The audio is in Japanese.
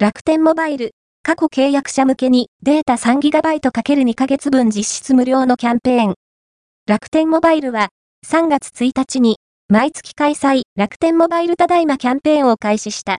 楽天モバイル、過去契約者向けにデータ 3GB×2 ヶ月分実質無料のキャンペーン。楽天モバイルは3月1日に毎月開催楽天モバイルただいまキャンペーンを開始した。